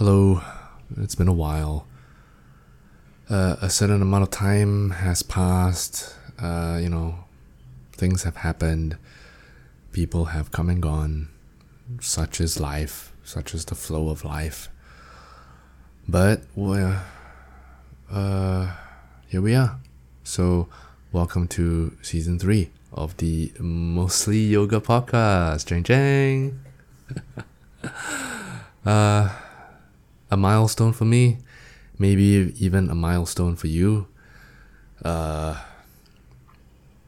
Hello, it's been a while. Uh, a certain amount of time has passed. Uh, you know, things have happened. People have come and gone. Such is life. Such is the flow of life. But well, uh, here we are. So, welcome to season three of the Mostly Yoga podcast. Jang Jang. uh, a milestone for me, maybe even a milestone for you. Uh,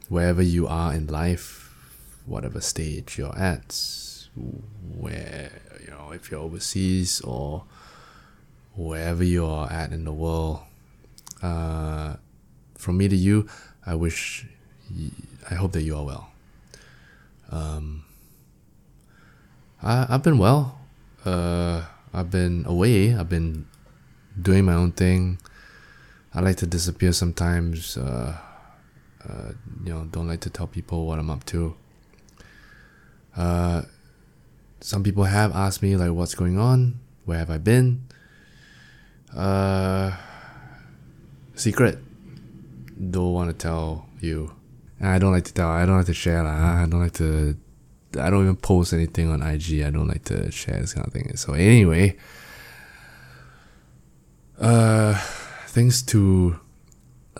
wherever you are in life, whatever stage you're at, where you know if you're overseas or wherever you're at in the world. Uh, from me to you, I wish, I hope that you are well. Um, I I've been well. Uh, I've been away. I've been doing my own thing. I like to disappear sometimes. Uh, uh, you know, don't like to tell people what I'm up to. Uh, some people have asked me like, "What's going on? Where have I been?" Uh, secret. Don't want to tell you. I don't like to tell. I don't like to share. I don't like to I don't even post anything on IG. I don't like to share this kind of thing. So anyway, uh, things to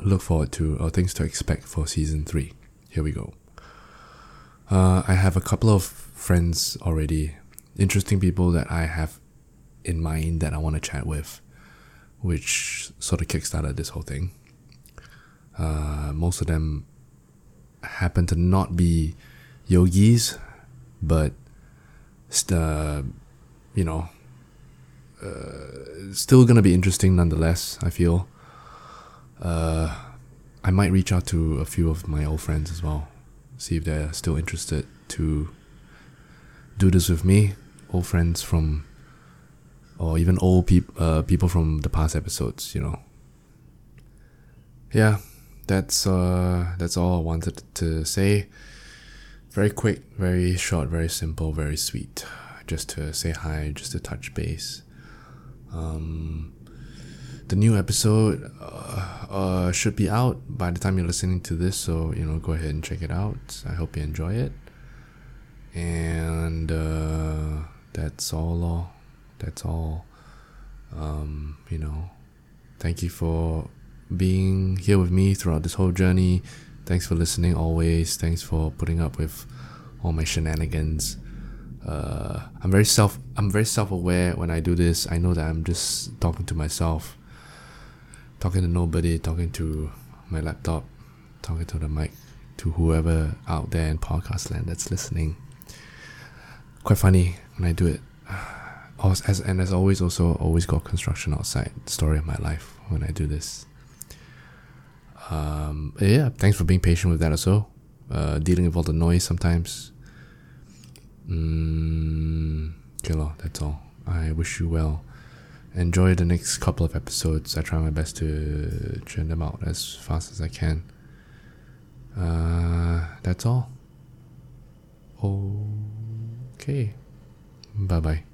look forward to or things to expect for season three. Here we go. Uh, I have a couple of friends already, interesting people that I have in mind that I want to chat with, which sort of kickstarted this whole thing. Uh, most of them happen to not be yogis but uh, you know, uh, still gonna be interesting nonetheless. I feel. Uh, I might reach out to a few of my old friends as well, see if they're still interested to do this with me. Old friends from, or even old peop- uh, people from the past episodes. You know. Yeah, that's uh, that's all I wanted to say. Very quick, very short, very simple, very sweet. Just to say hi, just to touch base. Um, the new episode uh, uh, should be out by the time you're listening to this, so you know, go ahead and check it out. I hope you enjoy it. And uh, that's all. That's all. Um, you know, thank you for being here with me throughout this whole journey Thanks for listening always. Thanks for putting up with all my shenanigans. Uh, I'm very self I'm very self aware when I do this. I know that I'm just talking to myself, talking to nobody, talking to my laptop, talking to the mic, to whoever out there in podcast land that's listening. Quite funny when I do it. As, and as always, also always got construction outside. Story of my life when I do this. Um, yeah, thanks for being patient with that also. Uh, dealing with all the noise sometimes. Mm, okay, that's all. I wish you well. Enjoy the next couple of episodes. I try my best to churn them out as fast as I can. Uh, that's all. Okay. Bye bye.